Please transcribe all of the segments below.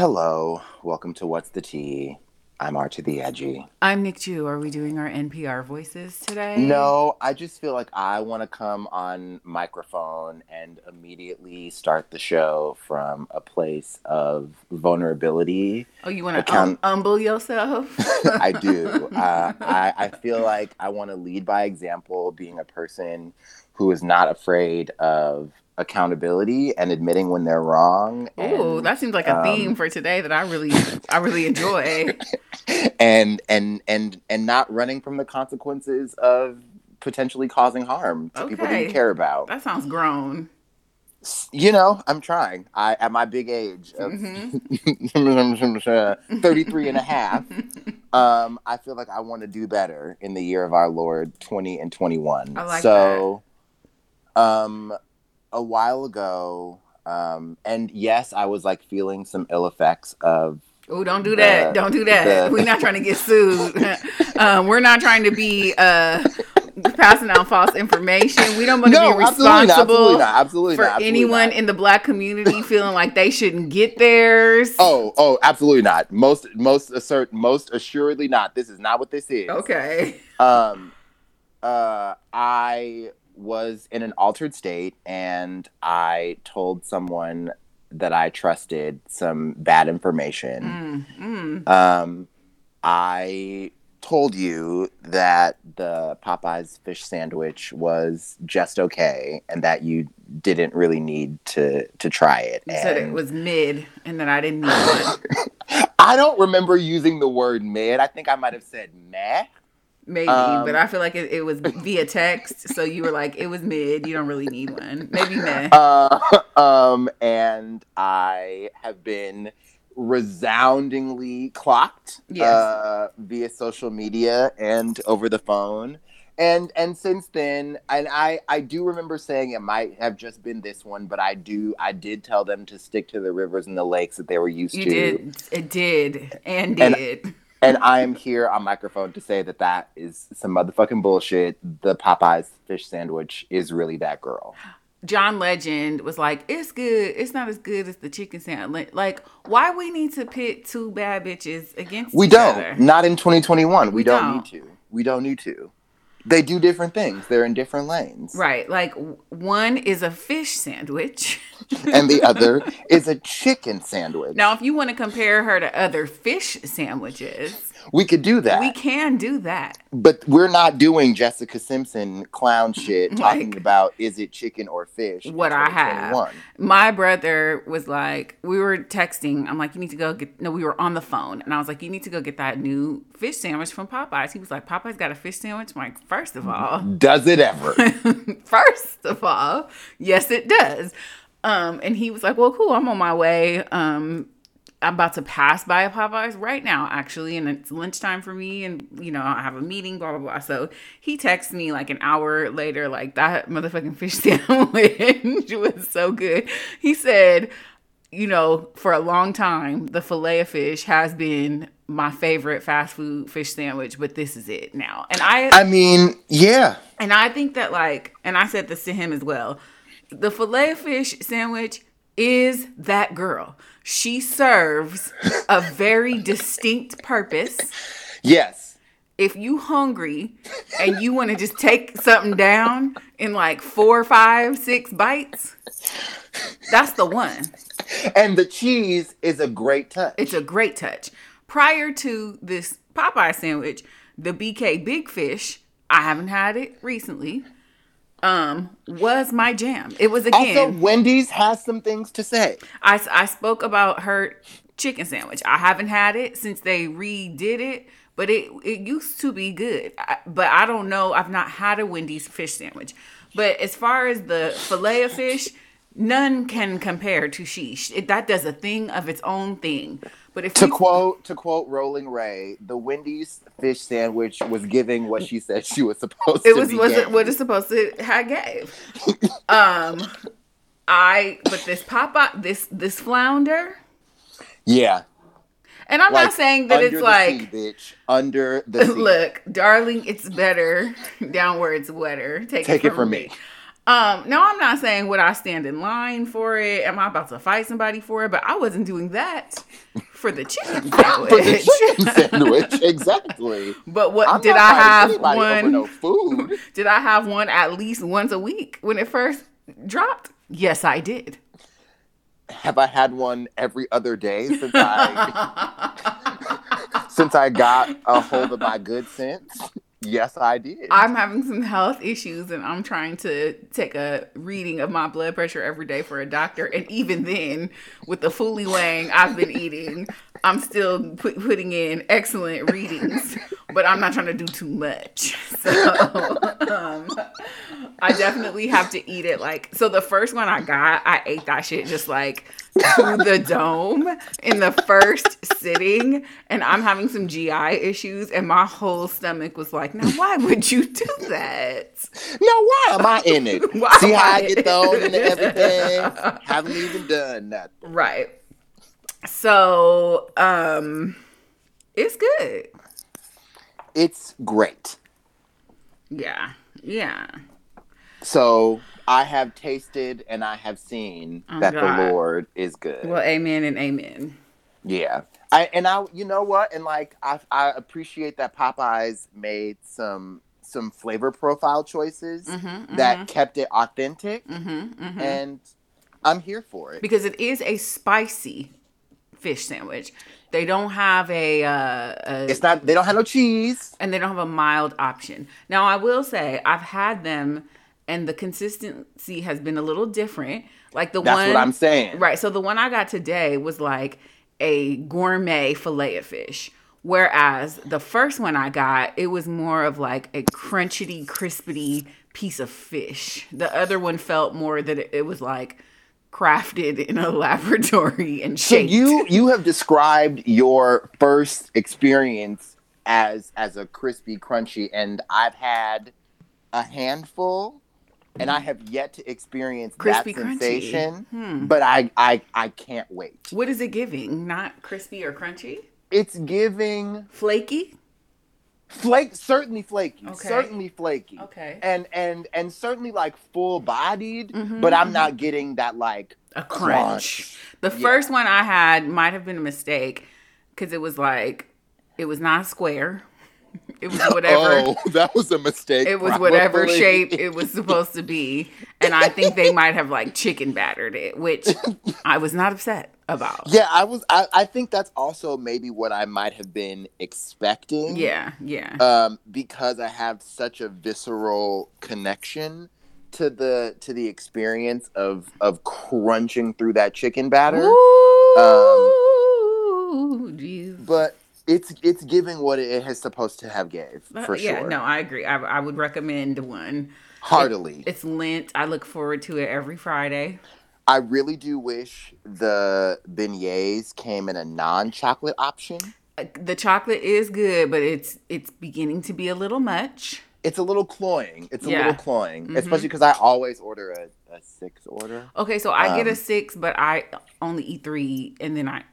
Hello, welcome to What's the Tea. I'm R to the Edgy. I'm Nick Chu. Are we doing our NPR voices today? No, I just feel like I want to come on microphone and immediately start the show from a place of vulnerability. Oh, you want to um, humble yourself? I do. Uh, I, I feel like I want to lead by example, being a person who is not afraid of accountability and admitting when they're wrong. And- that seems like a um, theme for today that I really, I really enjoy. and and and and not running from the consequences of potentially causing harm to people that you care about. That sounds grown. You know, I'm trying. I at my big age of Mm-hmm. 33 and a half, um, I feel like I want to do better in the year of our Lord 20 and 21. I like so um a while ago um and yes, I was like feeling some ill effects of Oh, don't do that. The- don't do that. the- We're not trying to get sued. um, we're not trying to be uh, passing out false information. We don't want to no, be not, absolutely responsible not, absolutely for not, absolutely anyone not. in the black community feeling like they shouldn't get theirs. Oh, oh, absolutely not. Most, most assert, most assuredly not. This is not what this is. okay. Um, uh, I was in an altered state, and I told someone that I trusted some bad information. Mm, mm. Um, I told you that the Popeyes fish sandwich was just okay, and that you didn't really need to to try it. You said it was mid, and then I didn't need one. I don't remember using the word mid. I think I might have said meh. Maybe, Um, but I feel like it, it was via text. So you were like, it was mid. You don't really need one. Maybe meh. Uh, um, and I have been resoundingly clocked Yes. uh, via social media and over the phone. And and since then, and I I do remember saying it might have just been this one, but I do I did tell them to stick to the rivers and the lakes that they were used You to. did. It did. And And- did. And I am here on microphone to say that that is some motherfucking bullshit. The Popeyes fish sandwich is really that girl. John Legend was like, it's good. It's not as good as the chicken sandwich. Like, why we need to pit two bad bitches against We each don't. other? Not in 2021. We, We don't, don't. need to. We don't need to. They do different things. They're in different lanes. Right. Like, one is a fish sandwich. And the other is a chicken sandwich. Now, if you want to compare her to other fish sandwiches, we could do that. we can do that. but we're not doing Jessica Simpson clown shit talking Like- about is it chicken or fish. What I have. My brother was like, we were texting. I'm like, you need to go get. No, we were on the phone, and I was like, you need to go get that new fish sandwich from Popeyes. He was like, Popeyes got a fish sandwich. I'm like, first of all, Does it ever? first of all, yes, it does. Um, and he was like, well, cool. I'm on my way. Um, I'm about to pass by a Popeyes right now, actually, and it's lunchtime for me, and you know I have a meeting, blah blah blah. So he texts me like an hour later, like that motherfucking fish sandwich was so good. He said, you know, for a long time, the fillet of fish has been my favorite fast food fish sandwich, but this is it now. And I I mean, yeah. and I think that like, and I said this to him as well. The filet of fish sandwich is that girl. She serves a very distinct purpose. Yes. If you hungry and you want to just take something down in like four, five, six bites, that's the one. And the cheese is a great touch. It's a great touch. Prior to this Popeye sandwich, the BK Big Fish, I haven't had it recently, um, was my jam. It was again. also, Wendy's has some things to say. I, I spoke about her chicken sandwich. I haven't had it since they redid it, but it it used to be good. I, but I don't know. I've not had a Wendy's fish sandwich. But as far as the fillet of fish, none can compare to Sheesh. It, that does a thing of its own thing. But if To we- quote to quote Rolling Ray, the Wendy's fish sandwich was giving what she said she was supposed it to was be was it giving. what it's supposed to have gave. um, I but this Popeye this this flounder. Yeah. And I'm Like, not saying that it's like sea, bitch. Under the sea. Look, darling, it's better down where it's wetter. Take, Take it from me. Um, no, I'm not saying would I stand in line for it. Am I about to fight somebody for it? But I wasn't doing that for the chicken sandwich. For the chicken sandwich, exactly. But what I'm did I have one? no food. Did I have one at least once a week when it first dropped? Yes, I did. Have I had one every other day since I since I got a hold of my good sense? Yes, I did. I'm having some health issues and I'm trying to take a reading of my blood pressure every day for a doctor. And even then, with the fully weighing I've been eating, I'm still put, putting in excellent readings, but I'm not trying to do too much. So um, I definitely have to eat it like. So the first one I got, I ate that shit just like to the dome in the first sitting, and I'm having some GI issues, and my whole stomach was like, "Now, why would you do that?" now why am I in it? See how I I- get thrown into everything? Haven't even done nothing. Right. So, um, it's good. It's great. Yeah, yeah. So I have tasted and I have seen Oh, that God. the Lord is good. Well, amen and amen. Yeah. I and I you know what? And like I I appreciate that Popeyes made some some flavor profile choices Mm-hmm, that kept it authentic mm-hmm, mm-hmm. and I'm here for it. because it is a spicy fish sandwich. They don't have a, uh, a It's not they don't have no cheese. and they don't have a mild option. Now, I will say I've had them, and the consistency has been a little different. Like the That's one, what I'm saying. Right. So the one I got today was like a gourmet fillet of fish. Whereas the first one I got, it was more of like a crunchity, crispity piece of fish. The other one felt more that it, it was like crafted in a laboratory and shaped. So you you have described your first experience as as a crispy crunchy and I've had a handful and I have yet to experience Crispy that sensation. Hmm. But I, I I can't wait. what is it giving? Not crispy or crunchy? It's giving Flaky? Flake certainly flaky. Okay. Certainly flaky. Okay. And and and certainly like full bodied, Mhm, but I'm not getting that like a crunch. crunch. The Yeah. first one I had might have been a mistake because it was like it was not square. It was whatever. Oh, that was a mistake. It was whatever shape it was supposed to be, and I think they might have like chicken battered it, which I was not upset about. Yeah, I was. I, I think that's also maybe what I might have been expecting. Yeah, yeah. Um, because I have such a visceral connection to the to the experience of of crunching through that chicken batter. Ooh, jeez. But it's it's giving what it has supposed to have gave for Uh, yeah, sure. no, I agree. I, I would recommend one. Heartily. It's Lent. I look forward to it every Friday. I really do wish the beignets came in a non-chocolate option. Uh, The chocolate is good, but it's it's beginning to be a little much. It's a little cloying. It's a Yeah. little cloying, Mhm. especially because I always order a, a six order. Okay, so I get a Um, six, but I only eat three, and then I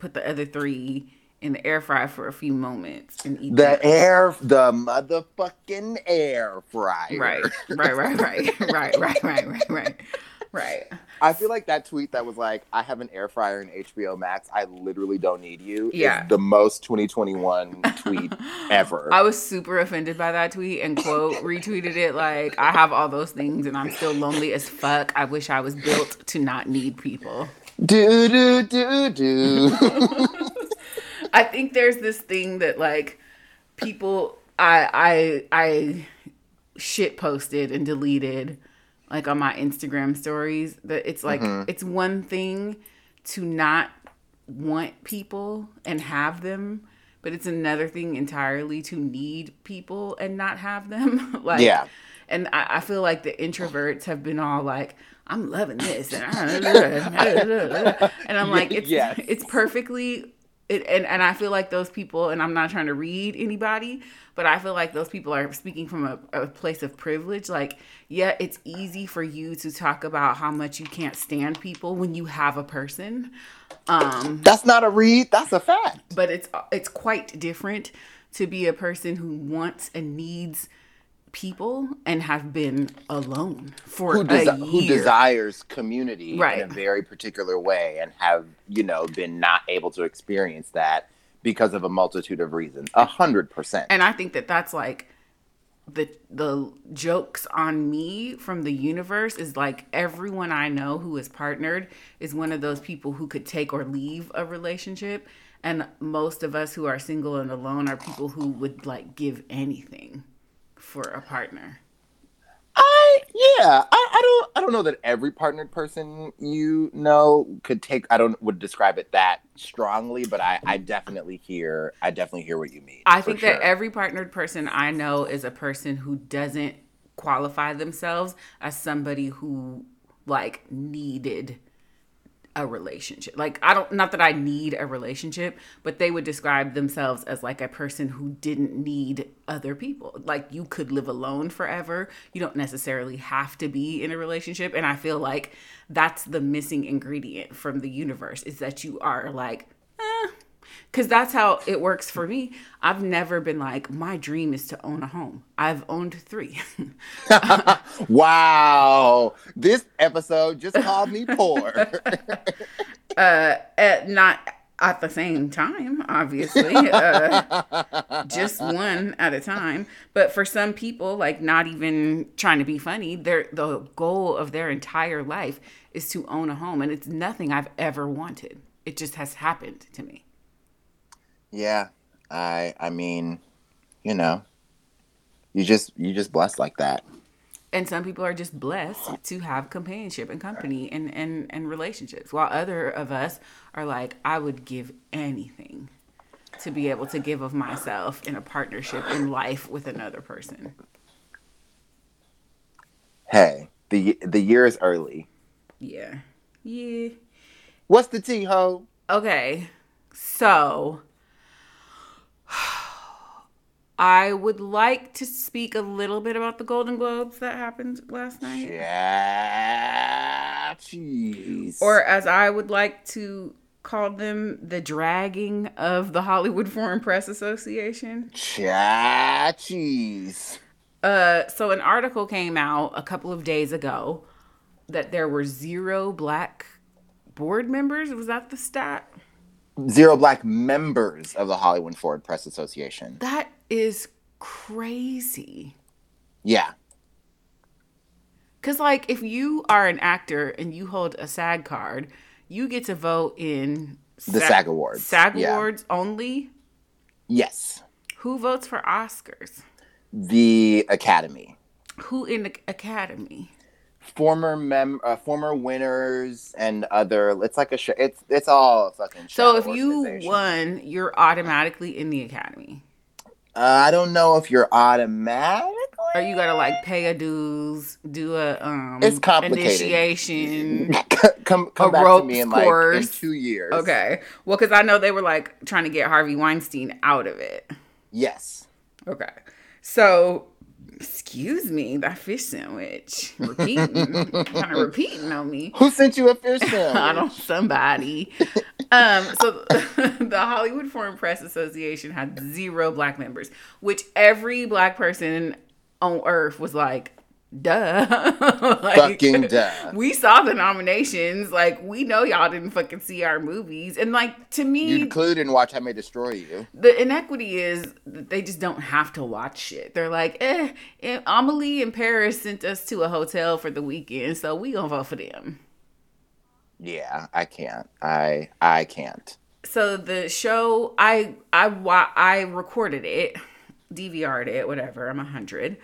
put the other three in the air fryer for a few moments and eat the them. air the motherfucking air fryer. Right. Right, right, right. right, right, right, right, right. Right. I feel like that tweet that was like, I have an air fryer in HBO Max. I literally don't need you. Yeah. the most 2021 tweet ever. I was super offended by that tweet and quote retweeted it like, I have all those things and I'm still lonely as fuck. I wish I was built to not need people. Do, do, do, do. I think there's this thing that like people I I I shit posted and deleted like on my Instagram stories that it's like Mhm. it's one thing to not want people and have them but it's another thing entirely to need people and not have them like Yeah. and I, I feel like the introverts have been all like i'm loving this and i'm like it's Yes. it's perfectly it, and, and I feel like those people, and I'm not trying to read anybody, but I feel like those people are speaking from a, a place of privilege. Like, yeah, it's easy for you to talk about how much you can't stand people when you have a person. Um, That's not a read. That's a fact. but it's it's quite different to be a person who wants and needs people and have been alone for who, a desi- year. who desires community Right. in a very particular way and have you know been not able to experience that because of a multitude of reasons a hundred percent and I think that that's like the the jokes on me from the universe is like everyone I know who is partnered is one of those people who could take or leave a relationship and most of us who are single and alone are people who would like give anything for a partner. I yeah, I, I don't I don't know that every partnered person you know could take I don't would describe it that strongly, but I I definitely hear I definitely hear what you mean. I think that every partnered person I know is a person who doesn't qualify themselves as somebody who like needed a relationship. Like I don't not that I need a relationship, but they would describe themselves as like a person who didn't need other people. Like you could live alone forever. You don't necessarily have to be in a relationship and I feel like that's the missing ingredient from the universe is that you are like eh, Cause that's how it works for me. I've never been like, my dream is to own a home. I've owned three. wow, this episode just called me poor. uh, at, not at the same time, obviously. Uh, just one at a time. But for some people, like not even trying to be funny, their the goal of their entire life is to own a home, and it's nothing I've ever wanted. It just has happened to me. Yeah, I I mean, you know, you just you just blessed like that. and some people are just blessed to have companionship and company and, and, and relationships while other of us are like i would give anything to be able to give of myself in a partnership in life with another person Hey, the the year is early. yeah yeah What's the tea, ho? okay so i would like to speak a little bit about the golden globes that happened last night Yeah, jeez. or as I would like to call them, the dragging of the Hollywood Foreign Press Association. Cha cheese. Uh, so an article came out a couple of days ago that there were zero black board members. Was that the stat? Zero black members of the Hollywood Foreign Press Association. That is crazy. Yeah. Cause like if you are an actor and you hold a SAG card, you get to vote in The SAG Awards. SAG Yeah. Awards only. Yes. Who votes for Oscars? The Academy. Who in the Academy? Former mem uh, former winners and other it's like a sh- it's it's all a fucking So if you won, you're automatically in the academy. uh, I don't know if you're automatically Or you gotta like pay a dues, do a um It's complicated. initiation. come come back to me in like in 2 years. Okay. Well, because I know they were like trying to get Harvey Weinstein out of it. Yes. Okay. So excuse me, that fish sandwich. Repeating. kind of repeating on me. Who sent you a fish sandwich? I don't somebody. um, so the Hollywood Foreign Press Association had zero black members, which every black person on earth was like, duh. like, Fucking duh. We saw the nominations. Like, we know y'all didn't fucking see our movies. And like to me, You clearly didn't watch I May Destroy You. the inequity is that they just don't have to watch shit. They're like, eh, eh, Amelie in Paris sent us to a hotel for the weekend, so we gonna vote for them. Yeah, I can't. I I can't. so the show i i i recorded it dvr'd it whatever i'm a hundred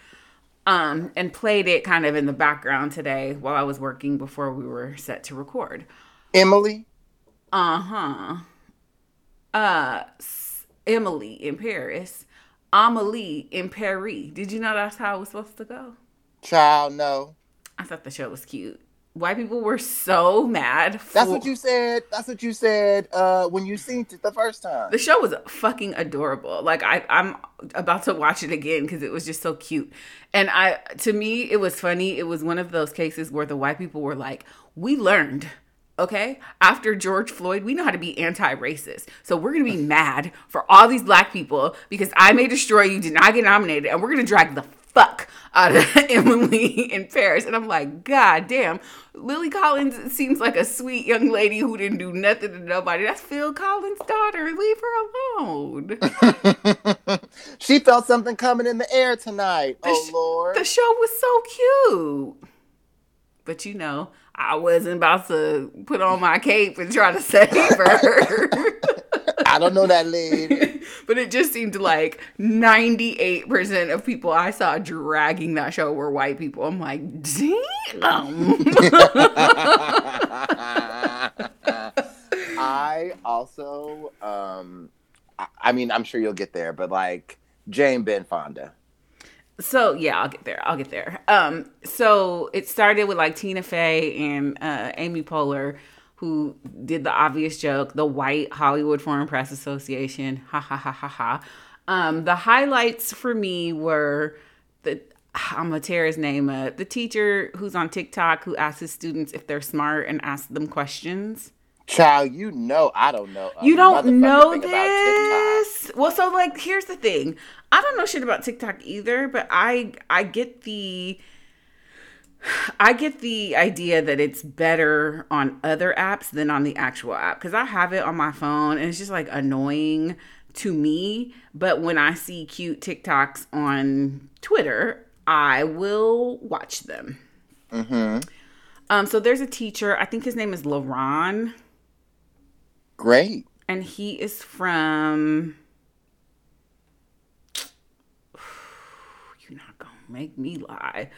um and played it kind of in the background today while i was working before we were set to record. Emily, uh-huh. Uh emily in paris. Amelie in paris. Did you know that's how it was supposed to go? Child, no. i thought the show was cute white people were so mad That's what you said. That's what you said uh, when you seen it the first time. The show was fucking adorable. Like I, I'm about to watch it again because it was just so cute. And I, to me, it was funny. It was one of those cases where the white people were like, "We learned." Okay, after George Floyd, we know how to be anti-racist. So we're gonna be mad for all these black people because I May Destroy You did not get nominated, and we're gonna drag the fuck out of Emily in Paris. And I'm like, God damn, Lily Collins seems like a sweet young lady who didn't do nothing to nobody. That's Phil Collins' daughter. Leave her alone. she felt something coming in the air tonight. The oh sh- Lord. The show was so cute. But you know, I wasn't about to put on my cape and try to save her. I don't know that lady. but it just seemed like 98% of people I saw dragging that show were white people. I'm like, damn. I also, um, I, I mean, I'm sure you'll get there, but like Jane Ben Fonda. So yeah, I'll get there. I'll get there. Um, so it started with like Tina Fey and uh, Amy Poehler, who did the obvious joke, the White Hollywood Foreign Press Association. Ha ha ha ha ha. Um, the highlights for me were the I'm gonna tear his name up. The teacher who's on TikTok who asks his students if they're smart and asks them questions. Child, you know I don't know. You don't know this? Well, so like here's the thing. I don't know shit about TikTok either, but I I get the I get the idea that it's better on other apps than on the actual app cuz I have it on my phone and it's just like annoying to me, but when I see cute TikToks on Twitter, I will watch them. Mm-hmm. Um so there's a teacher, I think his name is La'Ron Great. and he is from you're not gonna make me lie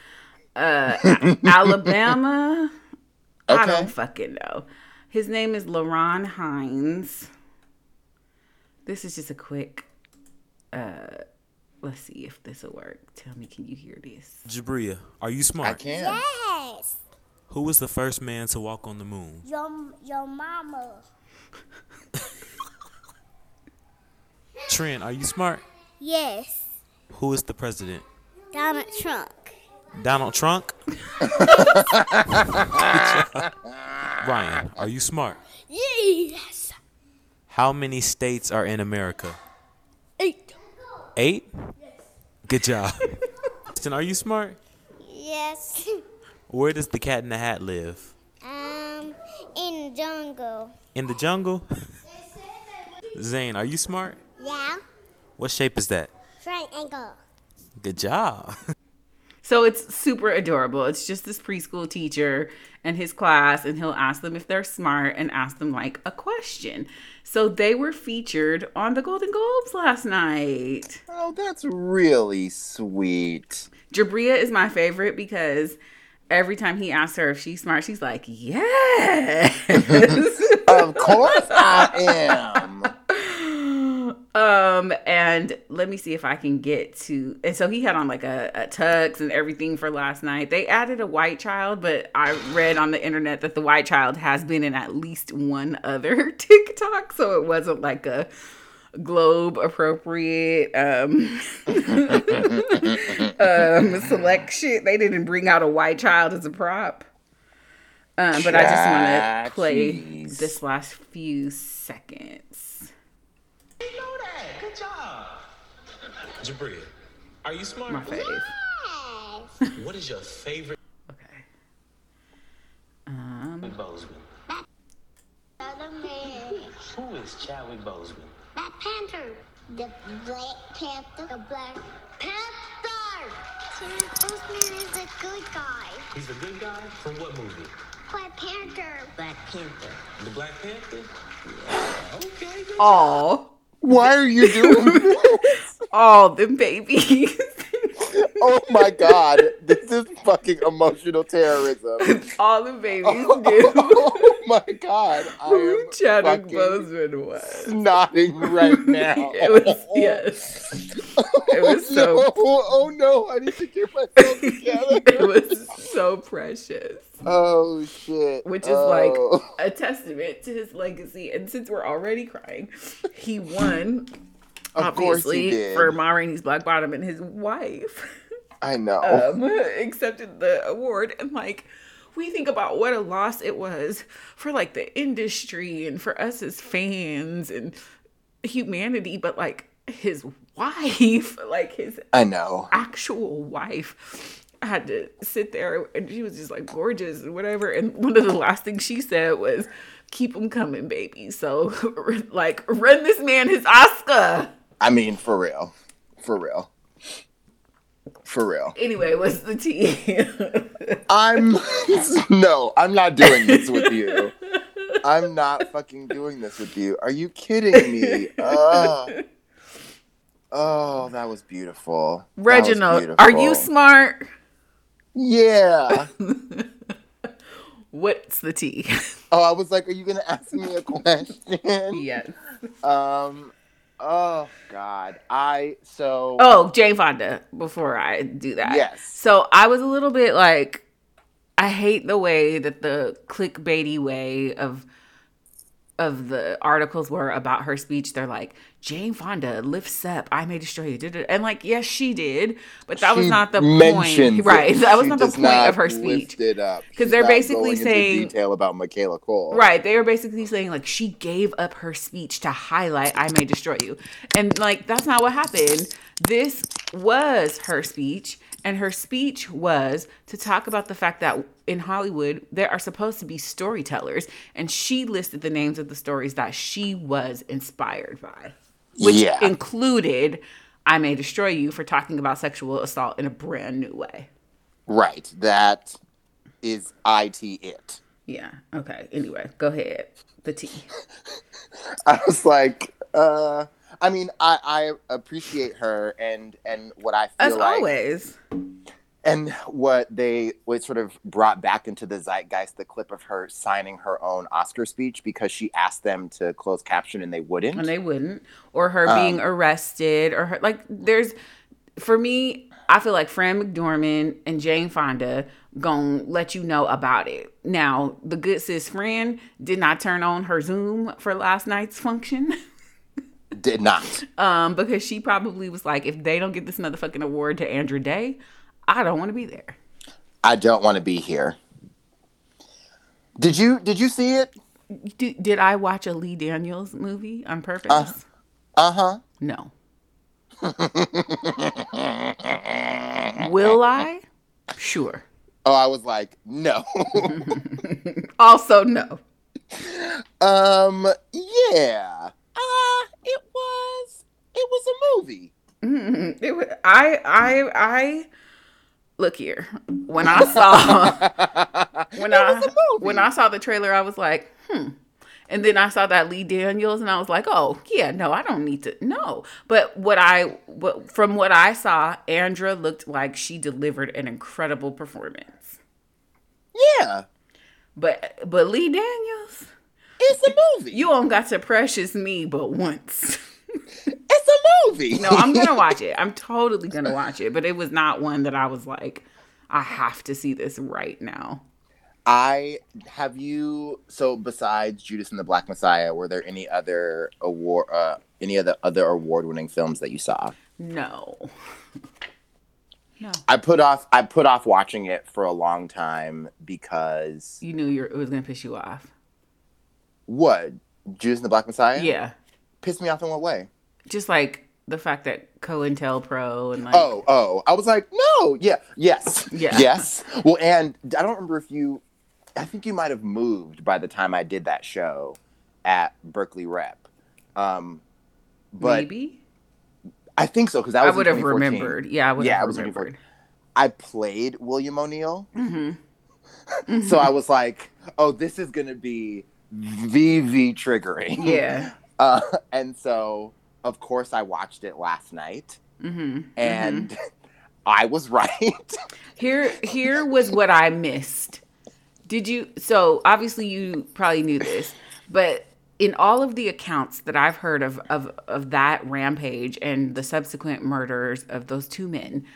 uh alabama i don't fucking know his name is la'ron hines this is just a quick uh let's see if this will work tell me can you hear this Jabria, are you smart? I can. Yes, Who was the first man to walk on the moon? your your mama. Trent, are you smart? Yes, Who is the president? Donald Trump. Donald Trump? Ryan, are you smart? Yes, How many states are in America? eight. Eight? Yes. Good job. Justin, are you smart? Yes, Where does the cat in the hat live? um, in the jungle. In the jungle? Zane, are you smart? Yeah, What shape is that? triangle. Good job. So it's super adorable. It's just this preschool teacher and his class, and he'll ask them if they're smart and ask them like a question. So they were featured on the Golden Globes last night. Oh, that's really sweet. Jabria is my favorite because every time he asks her if she's smart, she's like, Yes. Of course I am. um, and let me see if I can get to. And so he had on like a, a tux and everything for last night. They added a white child, but I read on the internet that the white child has been in at least one other TikTok, so it wasn't like a globe appropriate um um selection they didn't bring out a white child as a prop um but i just want to play jeez. this last few seconds You know that. Good job. Jabria, are you smart? my fave Yes, What is your favorite okay um Boseman? Spider-Man. Who is Chadwick Boseman? Black Panther. The Black Panther. The Black Panther. Sam Postman is a good guy. He's a good guy from what movie? Black Panther. Black Panther. The Black Panther? Yeah, okay. Good. all Why are you doing this? all the babies Oh my god. This is fucking emotional terrorism. all the babies Oh, knew oh my god. I am Chadwick fucking Boseman was. snotting right now. It was oh yes. It was so no. Oh no, I need to get myself together. it was so precious. Oh shit. Which is Oh. like a testament to his legacy. And since we're already crying, he won Of course he obviously for Ma Rainey's Black Bottom and his wife I know. um accepted the award and like we think about what a loss it was for like the industry and for us as fans and humanity, but like his wife, like his I know. actual wife had to sit there and she was just like gorgeous and whatever and one of the last things she said was keep him coming baby so like run this man his oscar I mean, for real. For real. For real. anyway what's the tea I'm no, I'm not doing this with you. I'm not fucking doing this with you. Are you kidding me? Ugh. Oh, that was beautiful. That was reginald are you smart Yeah. what's the tea Oh, I was like, are you gonna ask me a question? yes Um. Oh God. I so. oh jane fonda before i do that Yes. so i was a little bit like i hate the way that the clickbaity way of of the articles were about her speech they're like jane fonda lifts up i may destroy you and like yes she did but that was not the point right that was not the point of her speech it up 'Cause She's they're not basically saying- detail about Michaela Coel. Right. They were basically saying like she gave up her speech to highlight I may destroy you. And like that's not what happened. This was her speech and her speech was to talk about the fact that in Hollywood there are supposed to be storytellers and she listed the names of the stories that she was inspired by. Which Yeah. included I may destroy you for talking about sexual assault in a brand new way. Right. That is it. It. Yeah. Okay. Anyway, go ahead. The T. I was like, uh. I mean, I, I appreciate her and and what I feel As like always. and what they what sort of brought back into the zeitgeist the clip of her signing her own Oscar speech because she asked them to close caption and they wouldn't. and they wouldn't or her Um, being arrested or her like there's for me i feel like fran mcdormand and jane fonda gonna let you know about it now the good sis fran did not turn on her zoom for last night's function Did not. um because she probably was like if they don't get this motherfucking award to andra day i don't want to be there I don't want to be here. Did you did you see it? did, did i watch a lee daniels movie on purpose Uh huh. no will i sure Oh, I was like, no. also no um, yeah. Uh, it was it was a movie. It was, I I I look here. When I saw when It I was a movie. when I saw the trailer, I was like, hmm. And then I saw that Lee Daniels, and I was like, oh yeah, no, I don't need to no. But what I what from what I saw, Andra looked like she delivered an incredible performance. Yeah. But but Lee Daniels, It's a movie. you don't got to precious me but once. it's a movie. No, I'm gonna watch it. I'm totally gonna watch it. But it was not one that I was like, I have to see this right now. I have you. So besides Judas and the Black Messiah, were there any other award, uh, any other other award winning films that you saw? No. No. I put off. I put off watching it for a long time because You knew you're, it was gonna piss you off. What Judas and the Black Messiah? Yeah. pissed me off in what way? Just like the fact that COINTELPRO and like Oh, oh, I was like, no, yeah, yes, Yeah. yes. Well, and I don't remember if you, I think you might have moved by the time I did that show at Berkeley Rep. Um, but maybe I think so because that I would have remembered. Yeah, I would Yeah, have it was in remembered. I played William O'Neill, Mm-hmm. so I was like, oh, this is gonna be VV triggering. Yeah. Uh, and so, of course, I watched it last night, Mm-hmm. and I was right. Here here was what I missed. Did you so obviously you probably knew this, but in all of the accounts that I've heard of of of that rampage and the subsequent murders of those two men,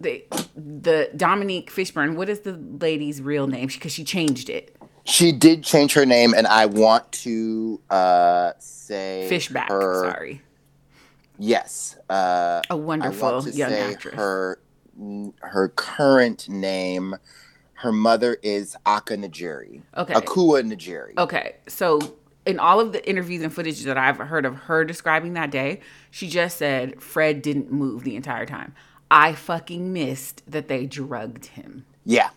the the Dominique Fishburne, what is the lady's real name? Because she changed it. She did change her name, and I want to uh, say Fishback. Her, Sorry, Yes, uh, a I wonderful want to young say actress. her her current name. Her mother is Aka Njeri. Okay. Akua Njeri. Okay, so in all of the interviews and footage that I've heard of her describing that day, she just said Fred didn't move the entire time. I fucking missed that they drugged him Yeah.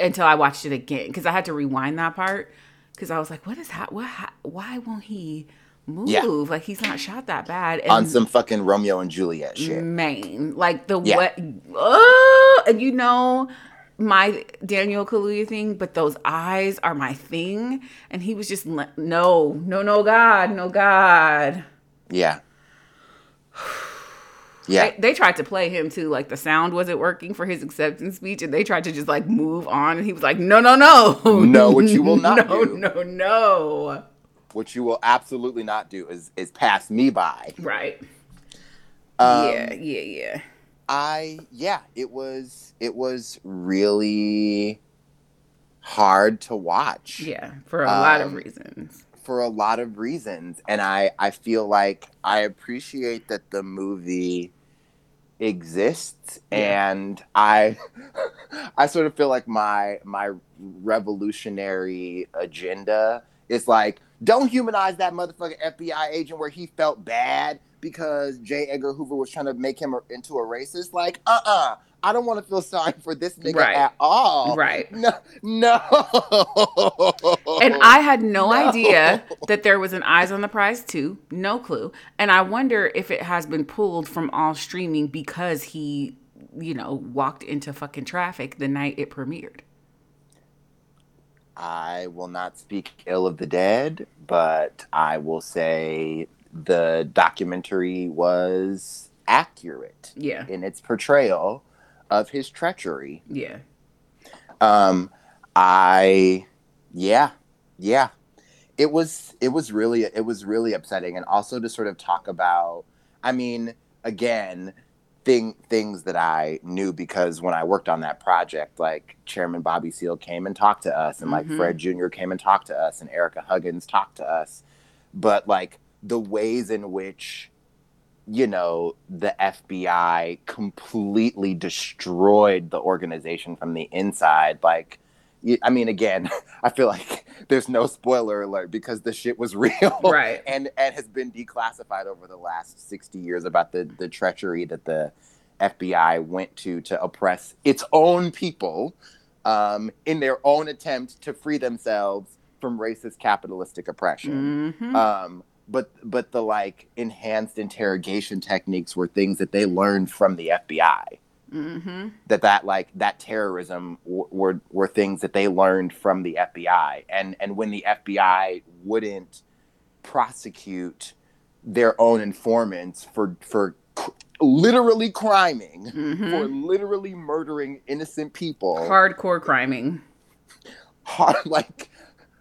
Until I watched it again because I had to rewind that part because I was like, "What is that? What? ha- Why won't he move? Yeah. Like he's not shot that bad." And On some fucking Romeo and Juliet shit. Maine, like the Yeah. what? Oh, and you know my Daniel Kaluuya thing, but those eyes are my thing. And he was just no, no, no, God, no, God. Yeah. Yeah. They, they tried to play him too, like the sound wasn't working for his acceptance speech, and they tried to just like move on, and he was like, "No, no, no, No, what you will not no, do. no, no." no. What you will absolutely not do is is pass me by. Right? Um, yeah, yeah, yeah. I yeah, it was it was really hard to watch Yeah, for a lot of Um, reasons. for a lot of reasons and I I feel like I appreciate that the movie exists Yeah. and I I sort of feel like my my revolutionary agenda is like don't humanize that motherfucking FBI agent where he felt bad because J. Edgar Hoover was trying to make him into a racist. Like, uh uh I don't want to feel sorry for this nigga Right. at all. Right. No, no. And I had no, No. idea that there was an Eyes on the Prize too. No clue. And I wonder if it has been pulled from all streaming because he, you know, walked into fucking traffic the night it premiered. I will not speak ill of the dead, but I will say the documentary was accurate Yeah. in its portrayal of his treachery. Yeah. Um, I, yeah, yeah, it was it was really it was really upsetting, and also to sort of talk about. I mean, again, thing things that I knew because when I worked on that project, like Chairman Bobby Seale came and talked to us, and like Mhm. Fred Jr. came and talked to us, and Ericka Huggins talked to us, but like the ways in which you know the FBI completely destroyed the organization from the inside. Like I mean again I feel like there's no spoiler alert because the shit was real Right. and and has been declassified over the last 60 years about the the treachery that the FBI went to to oppress its own people um, in their own attempt to free themselves from racist capitalistic oppression. Hmm um but but the like enhanced interrogation techniques were things that they learned from the FBI hmm that that like that terrorism w- were were things that they learned from the FBI and and when the FBI wouldn't prosecute their own informants for for cr- literally criming hmm for literally murdering innocent people. Hardcore criming. hard like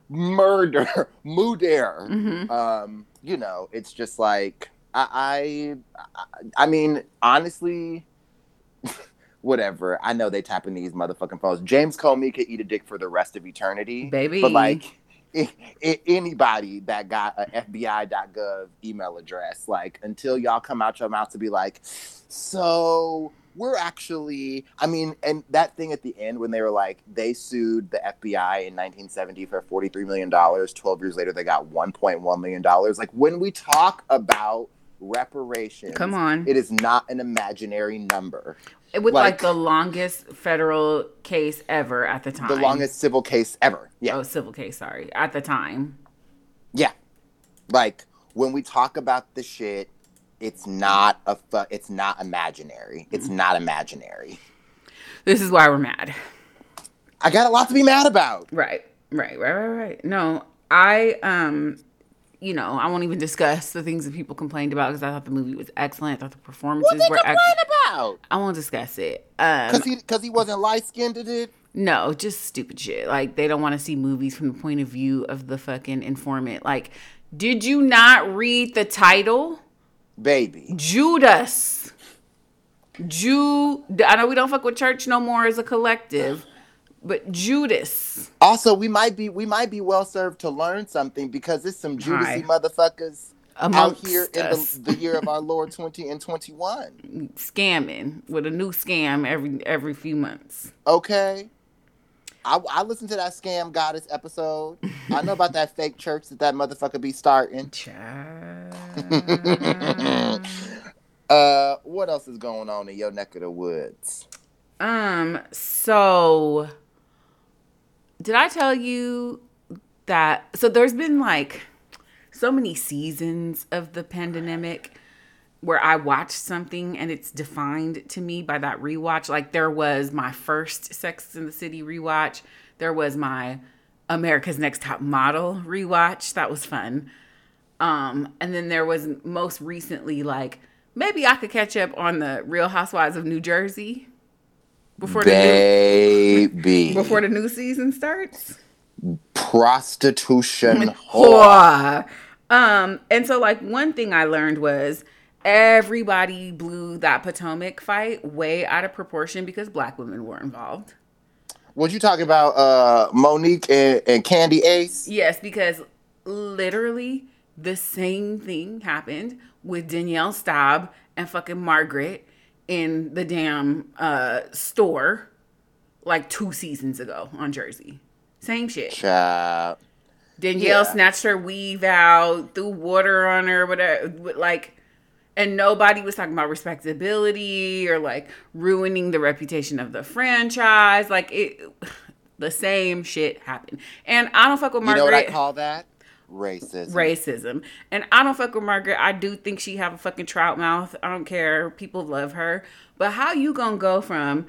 murder murder. Hmm um you know it's just like i i i mean honestly whatever. I know they tapping these motherfucking phones. James comey could eat a dick for the rest of eternity. Baby. but like anybody that got a fbi.gov email address like until y'all come out your mouth to be like so we're actually i mean and that thing at the end when they were like they sued the fbi in 1970 for 43 million dollars 12 years later they got 1.1 million dollars like when we talk about reparations Come on. it is not an imaginary number With like, like- the longest federal case ever at the time. the longest civil case ever yeah Oh, civil case, sorry. At the time. Yeah. Like when we talk about the shit, it's not a fu- it's not imaginary. It's Mm-hmm. not imaginary. This is why we're mad. I got a lot to be mad about. Right, right, right, right, right. No, I, um, you know, I won't even discuss the things that people complained about because I thought the movie was excellent. I thought the performances What they were complain excellent. about? I won't discuss it. Um, Cause he cause he wasn't light skinned did it. no, just stupid shit. Like they don't want to see movies from the point of view of the fucking informant. Like, did you not read the title? Baby. Judas. Jew. I know we don't fuck with church no more as a collective, but Judas. Also, we might be we might be well served to learn something because it's some Hi. Judasy motherfuckers out here in the, the year of our Lord twenty and twenty one. scamming with a new scam every every few months. Okay. I, I listened to that scam goddess episode. I know about that fake church that that motherfucker be starting. Uh, what else is going on in your neck of the woods? Um, so did I tell you that so there's been like so many seasons of the pandemic where I watched something and it's defined to me by that rewatch. Like there was my first Sex in the City rewatch. There was my America's Next Top Model rewatch. That was fun. Um, and then there was most recently like maybe I could catch up on the Real Housewives of New Jersey before the new, Baby. before the new season starts. Prostitution. Whore. Um, and so like one thing I learned was everybody blew that Potomac fight way out of proportion because black women were involved. What you talking about? Uh, Monique and, and Candy Ace. Yes, because literally the same thing happened with Danielle Staub and fucking Margaret in the damn uh, store like two seasons ago on Jersey. Same shit. Child. Danielle Yeah. snatched her weave out, threw water on her, whatever. Like, and nobody was talking about respectability or like ruining the reputation of the franchise. Like it, the same shit happened. And I don't fuck with Margaret. You know what I call that? Racism. racism. And I don't fuck with Margaret. I do think she have a fucking trout mouth. I don't care. People love her. But how you gonna go from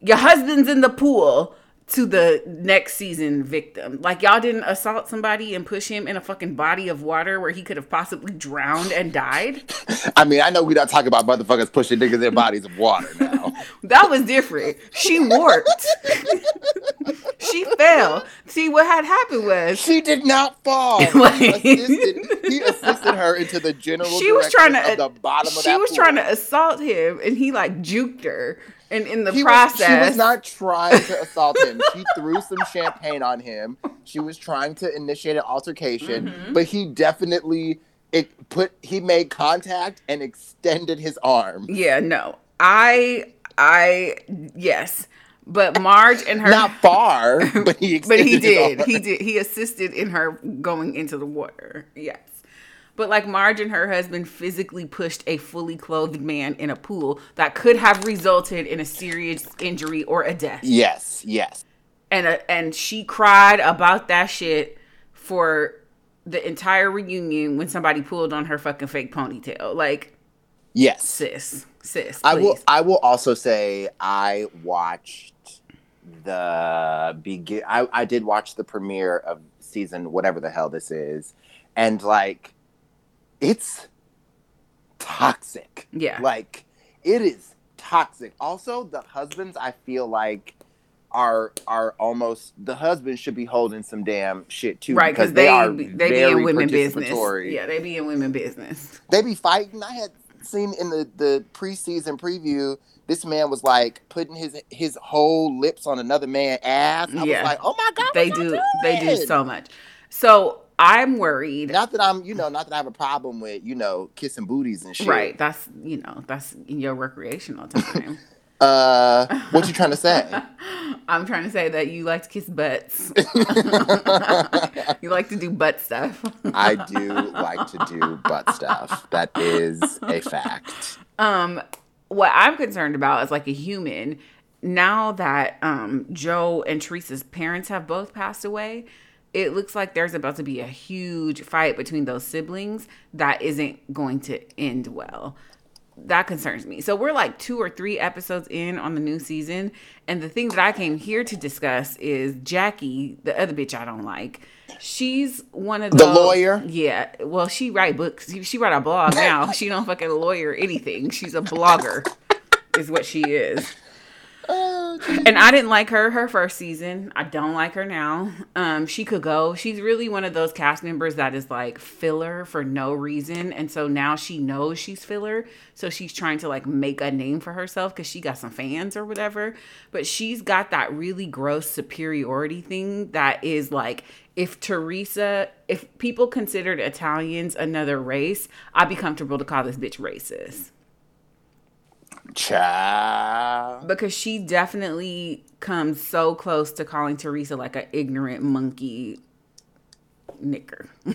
your husband's in the pool to the next season victim? Like y'all didn't assault somebody and push him in a fucking body of water where he could have possibly drowned and died. I mean, I know we don't talk about motherfuckers pushing niggas in bodies of water now. That was different. She warped. she fell. See what had happened was she did not fall. He assisted, he assisted her into the general. she was trying to of the bottom of she was trying to assault him and he like juked her and in the He was- process she was not trying to assault him. She threw some champagne on him. She was trying to initiate an altercation, Mm-hmm. but he definitely it put he made contact and extended his arm. yeah no i i yes but marge and her Not far, but he but he his did he did he assisted in her going into the water yes but like marge and her husband physically pushed a fully clothed man in a pool that could have resulted in a serious injury or a death Yes, yes. and uh, and she cried about that shit for the entire reunion when somebody pulled on her fucking fake ponytail. Like, Yes. sis, sis, I will. I will also say I watched the begin I, I did watch the premiere of season whatever the hell this is. And like it's toxic. Yeah. Like it is toxic. Also the husbands I feel like are are almost the husbands should be holding some damn shit too right? Because they, they are be- they be in women business. Yeah, they be in women business. they be fighting. I had seen in the the preseason preview, this man was like putting his his whole lips on another man's ass. I Yeah. was like, oh my god, They do. They do so much. So I'm worried. Not that I'm, you know, not that I have a problem with, you know, kissing booties and shit. Right. That's you know that's your recreational time. Uh, what you trying to say? I'm trying to say that you like to kiss butts. you like to do butt stuff. I do like to do butt stuff. That is a fact. um what i'm concerned about is like a human now that um joe and teresa's parents have both passed away it looks like there's about to be a huge fight between those siblings that isn't going to end well. That concerns me. So we're like two or three episodes in on the new season and the thing that i came here to discuss is jackie the other bitch i don't like. She's one of The those, lawyer? yeah. Well she write books. She, she write a blog now. She don't fucking lawyer anything. She's a blogger is what she is and I didn't like her her first season. I don't like her now. Um, she could go. She's really one of those cast members that is like filler for no reason, and so now she knows she's filler. So she's trying to like make a name for herself because she got some fans or whatever. But she's got that really gross superiority thing that is like if Teresa, if people considered Italians another race, I'd be comfortable to call this bitch racist. Child. because she definitely comes so close to calling Teresa like an ignorant monkey knicker.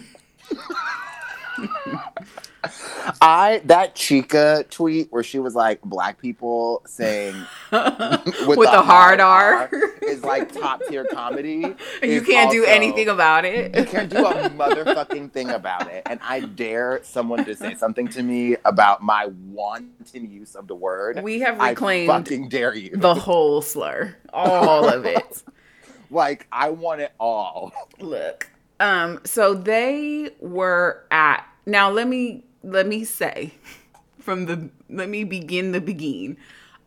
I that Chica tweet where she was like black people saying with, With the a hard R. is like top tier comedy. you can't do anything about it. You can't do a motherfucking thing about it. And I dare someone to say something to me about my wanton use of the word. We have I reclaimed fucking dare you. the whole slur, all of it. like I want it all. Look, um, so they were at now. Let me let me say from the let me begin the begin.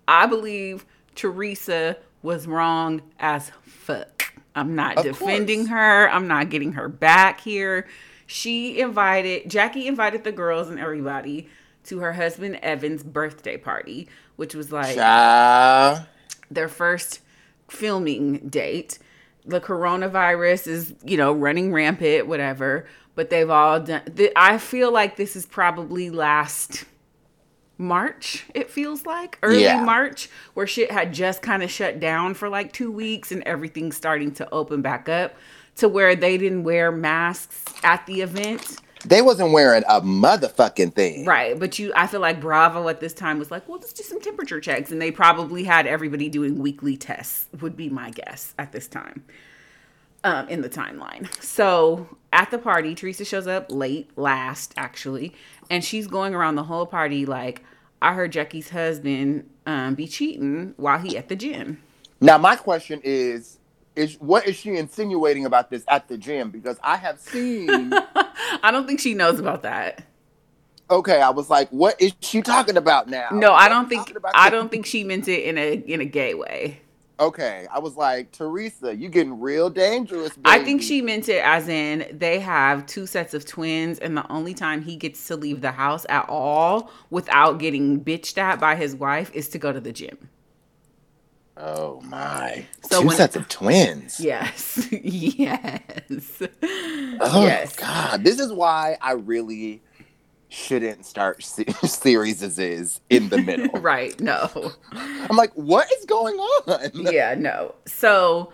I believe Teresa was wrong as fuck. I'm not Of defending course. her. I'm not getting her back here. She invited Jackie invited the girls and everybody to her husband Evan's birthday party, which was like Child. their first filming date. The coronavirus is, you know, running rampant, whatever. But they've all done. th- I feel like this is probably last March. It feels like early Yeah. March, where shit had just kind of shut down for like two weeks, and everything's starting to open back up. To where they didn't wear masks at the event. They wasn't wearing a motherfucking thing. Right, but you, I feel like Bravo at this time was like, well, let's do some temperature checks, and they probably had everybody doing weekly tests. Would be my guess at this time, um, in the timeline. So at the party, Teresa shows up late, last actually, and she's going around the whole party like, I heard Jackie's husband um, be cheating while he at the gym. Now my question is is what is she insinuating about this at the gym? Because I have seen I don't think she knows about that. Okay, I was like, what is she talking about now? No, I don't think I don't think she meant it in a in a gay way. Okay, I was like, Teresa, you getting real dangerous. I think she meant it as in they have two sets of twins, and the only time he gets to leave the house at all without getting bitched at by his wife is to go to the gym. Oh my! So Two when- sets of twins. Yes. yes. Oh yes. God! This is why I really shouldn't start se- series is in the middle. Right. No. I'm like, what is going on? yeah, no. So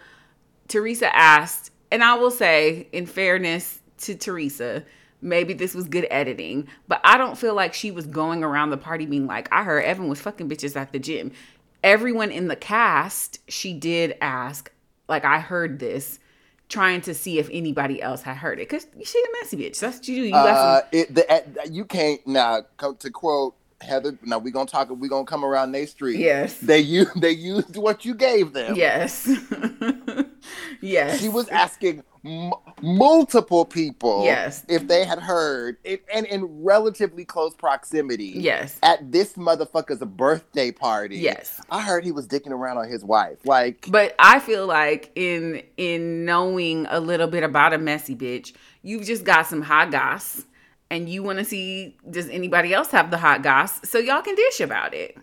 Teresa asked, and I will say, in fairness to Teresa, maybe this was good editing, but I don't feel like she was going around the party being like, I heard Evan was fucking bitches at the gym. Everyone in the cast, she did ask, like, I heard this, trying to see if anybody else had heard it. Because she a messy bitch. That's what you do. You Uh, some. it, the, you can't now come to quote Heather. Now we're gonna talk. We're gonna come around their street. Yes. They used they used what you gave them. Yes. yes. She was asking m- multiple people Yes. if they had heard, it, and in relatively close proximity. Yes. At this motherfucker's birthday party. Yes. I heard he was dicking around on his wife. Like, But I feel like in in knowing a little bit about a messy bitch, you've just got some hot goss, and you want to see does anybody else have the hot goss, so y'all can dish about it.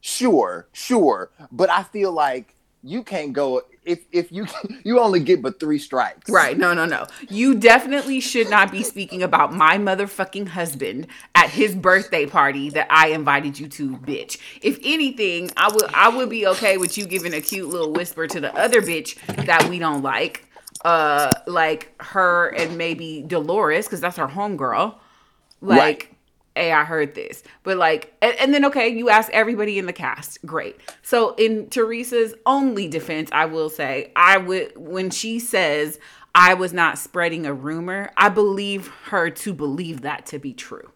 sure, sure, but I feel like you can't go if if you you only get but three strikes. Right? No, no, no. You definitely should not be speaking about my motherfucking husband at his birthday party that I invited you to, bitch. If anything, I would I would be okay with you giving a cute little whisper to the other bitch that we don't like. Uh like her and maybe Dolores, because that's her homegirl. Like, Right. hey, I heard this. But like and, and then okay, you ask everybody in the cast. Great. So in Teresa's only defense, I will say, I would when she says I was not spreading a rumor, I believe her to believe that to be true.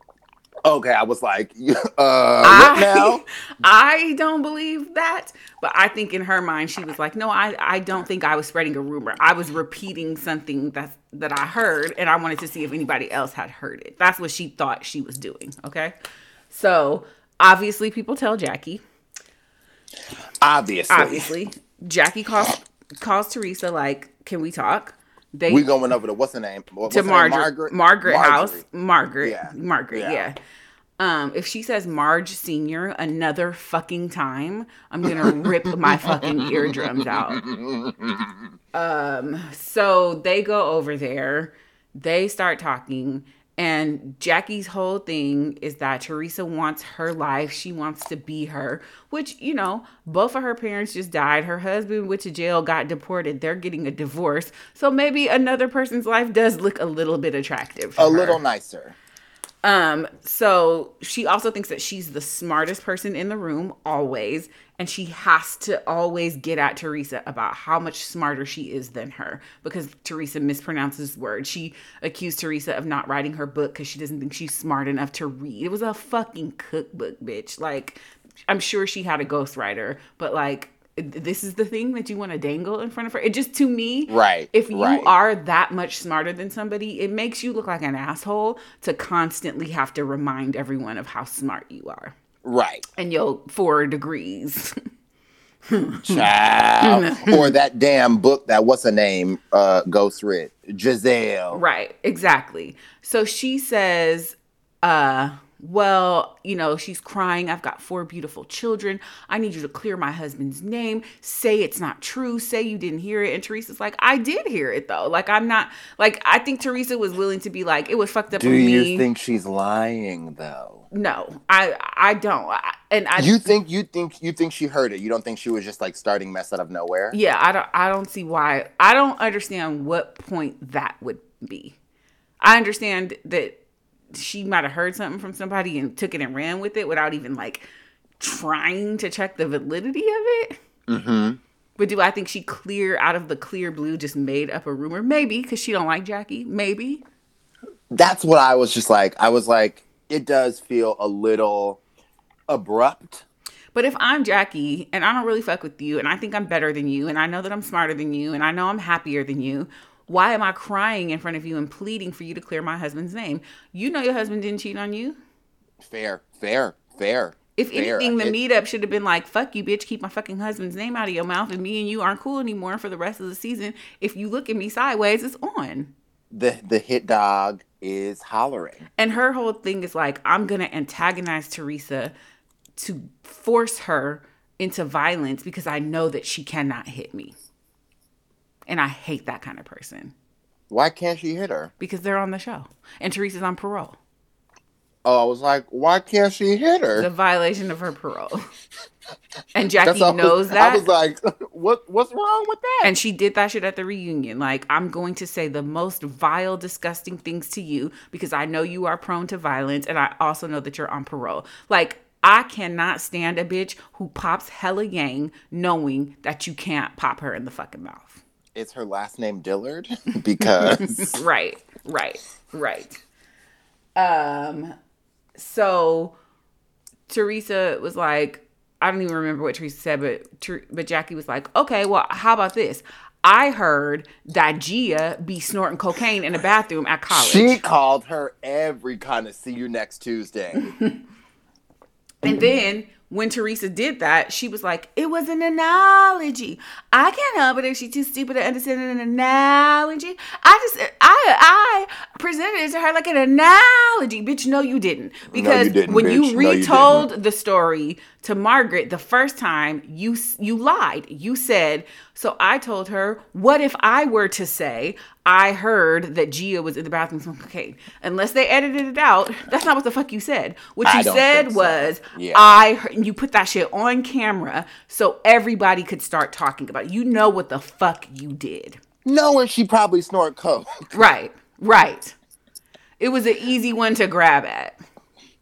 Okay, I was like, uh, I, now? I don't believe that, but I think in her mind she was like, "No, I, I don't think I was spreading a rumor. I was repeating something that that I heard, and I wanted to see if anybody else had heard it. That's what she thought she was doing." Okay, so obviously people tell Jackie. Obviously, Obviously, Jackie calls calls Teresa like, "Can we talk?" They we going over to what's her name? What's to her name? Margaret, Margaret House, Margaret, Yeah. Margaret, yeah. Yeah. Um, if she says Marge Senior another fucking time, I'm gonna rip my fucking eardrums out. Um, so they go over there, they start talking, And Jackie's whole thing is that Teresa wants her life. She wants to be her, which, you know, both of her parents just died. Her husband went to jail, got deported. They're getting a divorce. So maybe another person's life does look a little bit attractive. A her. little nicer. Um, so she also thinks that she's the smartest person in the room always, and she has to always get at Teresa about how much smarter she is than her because Teresa mispronounces words. She accused Teresa of not writing her book because she doesn't think she's smart enough to read. It was a fucking cookbook, bitch. Like, I'm sure she had a ghostwriter, but like, this is the thing that you want to dangle in front of her. It just to me, Right, If you right. are that much smarter than somebody, it makes you look like an asshole to constantly have to remind everyone of how smart you are Right. and your four degrees. Child. or that damn book that what's her name uh Ghost read. Giselle. right, exactly. So she says, uh, well, you know, she's crying. I've got four beautiful children. I need you to clear my husband's name. Say it's not true. Say you didn't hear it. And Teresa's like, I did hear it though. Like, I'm not, like, I think Teresa was willing to be like, it was fucked up Do you me. think she's lying though? no, I, I don't. I, and I, You think you think you think she heard it. You don't think she was just like starting mess out of nowhere? Yeah, I don't I don't see why. I don't understand what point that would be. I understand that she might have heard something from somebody and took it and ran with it without even like trying to check the validity of it. Mm-hmm. But do I think she clear out of the clear blue just made up a rumor? Maybe because she don't like Jackie. Maybe. That's what I was just like. I was like, it does feel a little abrupt. But if I'm Jackie and I don't really fuck with you and I think I'm better than you and I know that I'm smarter than you and I know I'm happier than you, why am I crying in front of you and pleading for you to clear my husband's name? You know your husband didn't cheat on you. Fair, fair, fair. If fair. anything, the It- meetup should have been like, fuck you, bitch, keep my fucking husband's name out of your mouth and me and you aren't cool anymore for the rest of the season. If you look at me sideways, it's on. the the hit dog is hollering. And her whole thing is like, I'm going to antagonize Teresa to force her into violence because I know that she cannot hit me. And I hate that kind of person Why can't she hit her? because they're on the show and Teresa's on parole. Oh, I was like, why can't she hit her? The violation of her parole. And Jackie was- knows that. I was like, what what's wrong with that? And she did that shit at the reunion. Like, I'm going to say the most vile, disgusting things to you because I know you are prone to violence and I also know that you're on parole. Like, I cannot stand a bitch who pops hella yang knowing that you can't pop her in the fucking mouth. Is her last name Dillard? because Right, right, right. Um, so Teresa was like, I don't even remember what Teresa said, but but Jackie was like, okay, well, how about this? I heard that Gia be snorting cocaine in a bathroom at college. she called her every kind of see you next Tuesday. And then when Teresa did that, she was like, it was an analogy. I can't help it if she's too stupid to understand an analogy. I just, I, I presented it to her like an analogy. Bitch, no, you didn't. Because didn't, when bitch. you No, you retold the story to Margaret the first time, you, you lied. You said, so I told her, what if I were to say, I heard that Gia was in the bathroom smoking cocaine? Unless they edited it out, that's not what the fuck you said. What you said so. was, Yeah. I heard, you put that shit on camera so everybody could start talking about it. You know what the fuck you did. Knowing she probably snort coke. Right, right. It was an easy one to grab at.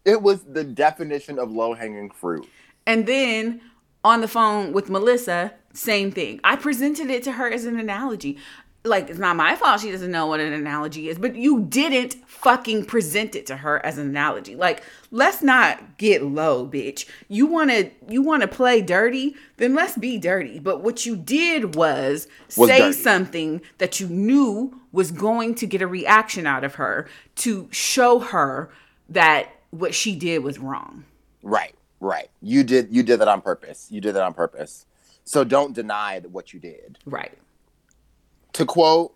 It was the definition of low hanging fruit. And then on the phone with Melissa, same thing. I presented it to her as an analogy. Like, it's not my fault she doesn't know what an analogy is, but you didn't fucking present it to her as an analogy. Like, let's not get low, bitch. You wanna you wanna play dirty, then let's be dirty. But what you did was, Was say dirty. something that you knew was going to get a reaction out of her to show her that what she did was wrong. Right, right. You did you did that on purpose. You did that on purpose. So don't deny what you did. Right. To quote,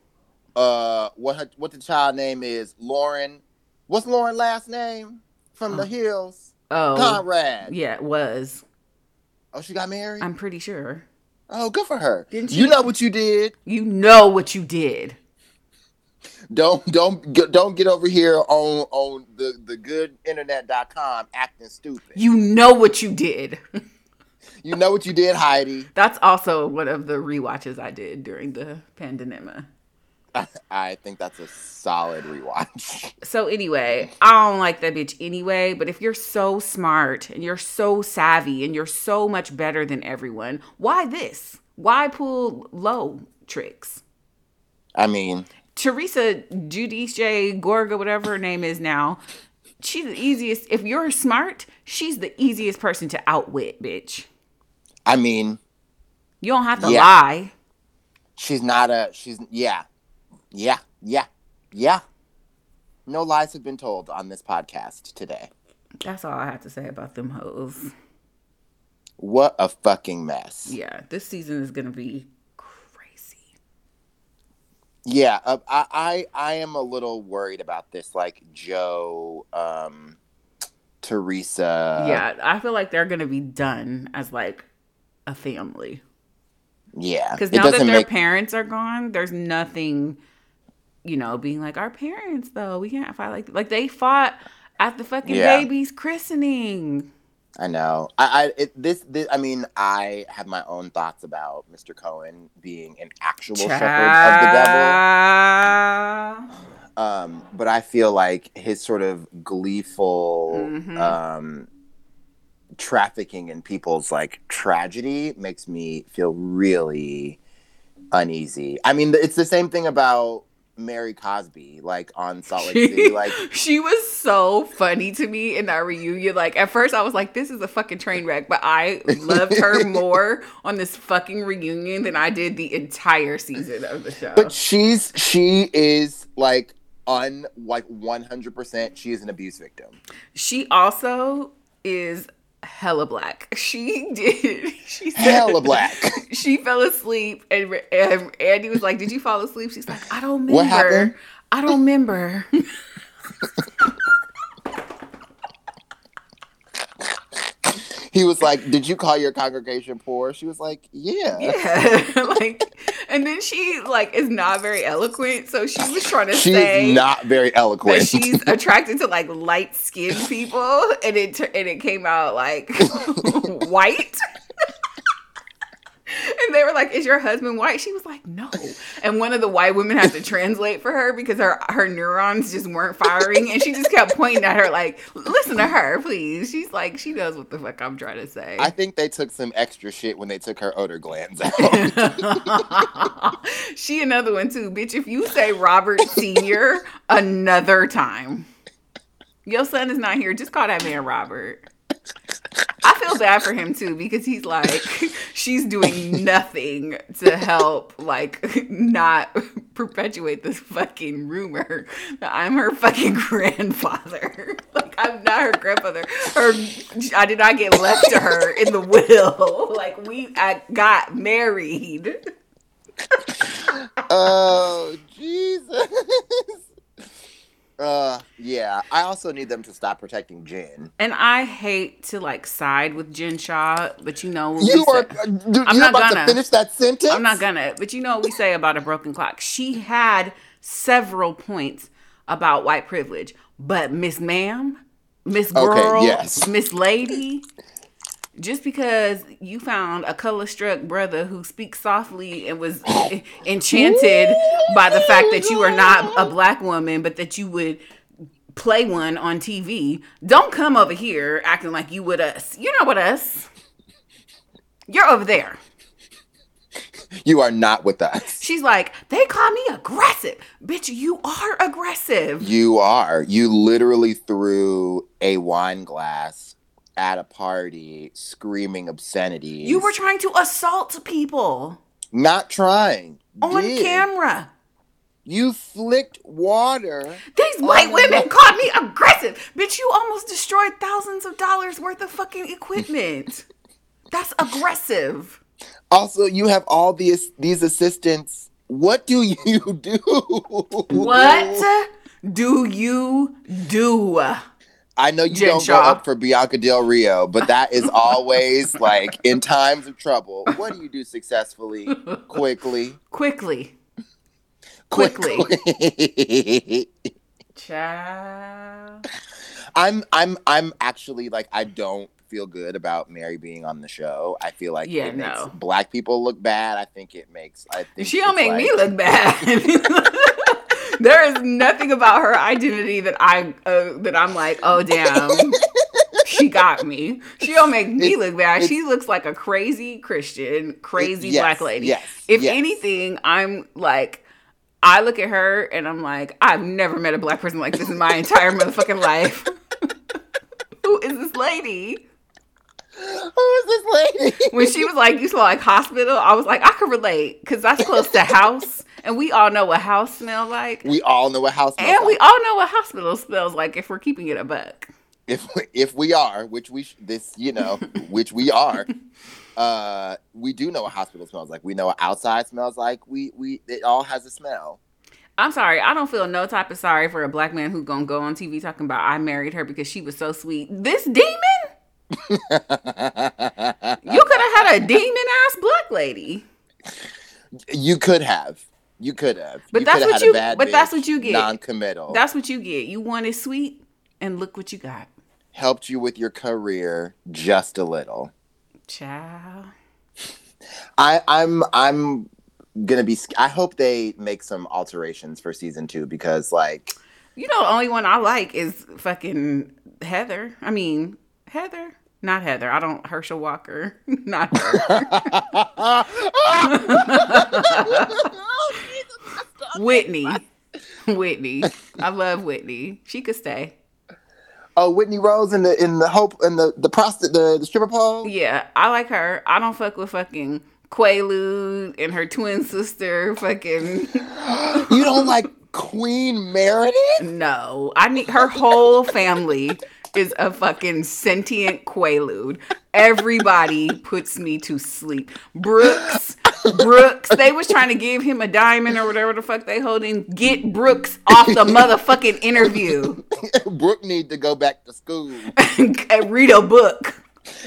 uh, what her, what the child name is, Lauren. What's Lauren last name from the hills? Oh, Conrad. yeah, it was. Oh, she got married. I'm pretty sure. oh, good for her. Didn't you she? know what you did? You know what you did. Don't don't get- don't get over here on on the the good internet.com acting stupid. You know what you did. You know what you did, Heidi. That's also one of the rewatches I did during the pandemic. I think that's a solid rewatch. So anyway, I don't like that bitch anyway. But if you're so smart and you're so savvy and you're so much better than everyone, why this? Why pull low tricks? I mean, Teresa Giudice Gorga, whatever her name is now, she's the easiest. If you're smart, she's the easiest person to outwit, bitch. I mean, You don't have to Yeah. lie. she's not a she's yeah. Yeah. Yeah. Yeah. No lies have been told on this podcast today. That's all I have to say about them hoes. What a fucking mess. Yeah, this season is gonna be. Yeah, uh, I, I I am a little worried about this, like Joe, um, Teresa. yeah, I feel like they're gonna be done as like a family yeah. because now that their make parents are gone, there's nothing, you know, being like our parents though. We can't fight like like they fought at the fucking Yeah. baby's christening. I know. I, I it, this this I mean I have my own thoughts about Mr. Cohen being an actual shepherd of the devil. Um, but I feel like his sort of gleeful Mhm. um trafficking in people's like tragedy makes me feel really uneasy. I mean, it's the same thing about Mary Cosby, like on Salt Lake City. Like, she was so funny to me in that reunion. Like at first I was like, this is a fucking train wreck, but I loved her more on this fucking reunion than I did the entire season of the show. but she's she is like un like one hundred percent. She is an abuse victim. She also is hella black. She did. She said, Hella black. She fell asleep, and, and Andy was like, "Did you fall asleep?" She's like, "I don't remember. What happened? I don't remember." He was like, "Did you call your congregation poor?" She was like, "Yeah." Yeah, like, and then she like is not very eloquent, so she was trying to She's say not very eloquent. she's attracted to like light skinned people, and it and it came out like white. And they were like, "Is your husband white?" She was like, "No." And one of the white women had to translate for her because her her neurons just weren't firing, and she just kept pointing at her like, "Listen to her, please." She's like, she knows what the fuck I'm trying to say. I think they took some extra shit when they took her odor glands out. she another one too, bitch. If you say Robert Senior another time, your son is not here. Just call that man Robert. I feel bad for him too because he's like, she's doing nothing to help, like, not perpetuate this fucking rumor that I'm her fucking grandfather. like, I'm not her grandfather. Her, I did not get left to her in the will. Like, we I got married. oh Jesus. Uh, yeah. I also need them to stop protecting Jen. And I hate to like side with Jen Shah, but you know, You are. say- uh, Dude, I'm not about gonna. to finish that sentence. I'm not gonna, but you know what we say about a broken clock. She had several points about white privilege, but Miss Ma'am, Miss Okay, Girl, yes. Miss Lady, just because you found a color struck brother who speaks softly and was enchanted by the fact that you are not a black woman, but that you would play one on TV, don't come over here acting like you with us. You're not with us. You're over there. You are not with us. She's like, they call me aggressive. Bitch, you are aggressive. You are. You literally threw a wine glass at a party, screaming obscenities. You were trying to assault people not trying on Did. camera. You flicked water. These white women called me aggressive. Bitch, you almost destroyed thousands of dollars worth of fucking equipment. That's aggressive. Also, you have all these these assistants. What do you do? What do you do? I know you Jen don't Shah. go up for Bianca Del Rio, but that is always like in times of trouble. What do you do successfully, quickly? Quickly. quickly. Child. I'm I'm I'm actually like I don't feel good about Mary being on the show. I feel like Yeah, it makes no. black people look bad. I think it makes I think She don't make me look bad. there is nothing about her identity that I uh, that I'm like, oh damn, she got me. She don't make me It's- look bad. it's- She looks like a crazy Christian, crazy yes, black lady. yes, if yes. anything, I'm like. I look at her and I'm like, I've never met a black person like this in my entire motherfucking life. Who is this lady? Who is this lady? when she was like, you smell like hospital, I was like, I could relate because that's close to house, and we all know what house smell like, we all know what house smells and we all know what hospital smells like if we're keeping it a buck. if we, if we are, which we sh- this you know, which we are, uh, we do know what hospital smells like. We know what outside smells like. We we it all has a smell. I'm sorry, I don't feel no type of sorry for a black man who's gonna go on TV talking about I married her because she was so sweet. This demon, you could have had a demon ass black lady. you could have. You could have. But You that's what had you- but that's what you get. Non-committal. That's what you get. You wanted sweet, and look what you got, helped you with your career just a little. child. I, I'm I'm gonna be. I hope they make some alterations for season two because like You know, the only one I like is fucking Heather. I mean, Heather. Not Heather. I don't Herschel Walker. Not her. Whitney. Whitney. I love Whitney. She could stay. oh Whitney Rose in the in the hope in the the prosti- the, the stripper pole. Yeah, I like her. I don't fuck with fucking Quaalude and her twin sister. Fucking You don't like Queen Meredith? no. I need her whole family is a fucking sentient Quaalude. Everybody puts me to sleep. Brooks, Brooks. They was trying to give him a diamond or whatever the fuck they holding. Get Brooks off the motherfucking interview Brooke need to go back to school and read a book.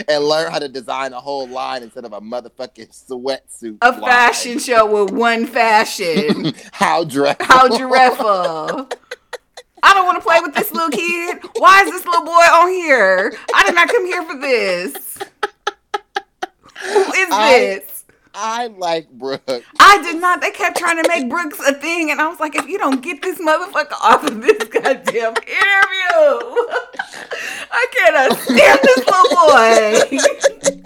and learn how to design a whole line instead of a motherfucking sweatsuit. A line. fashion show with one fashion. How dress? How giraffe. I don't want to play with this little kid. Why is this little boy on here? I did not come here for this. Who is I- this? I like Brooke. I did not. They kept trying to make Brooks a thing, and I was like, if you don't get this motherfucker off of this goddamn interview, I cannot stand this little boy.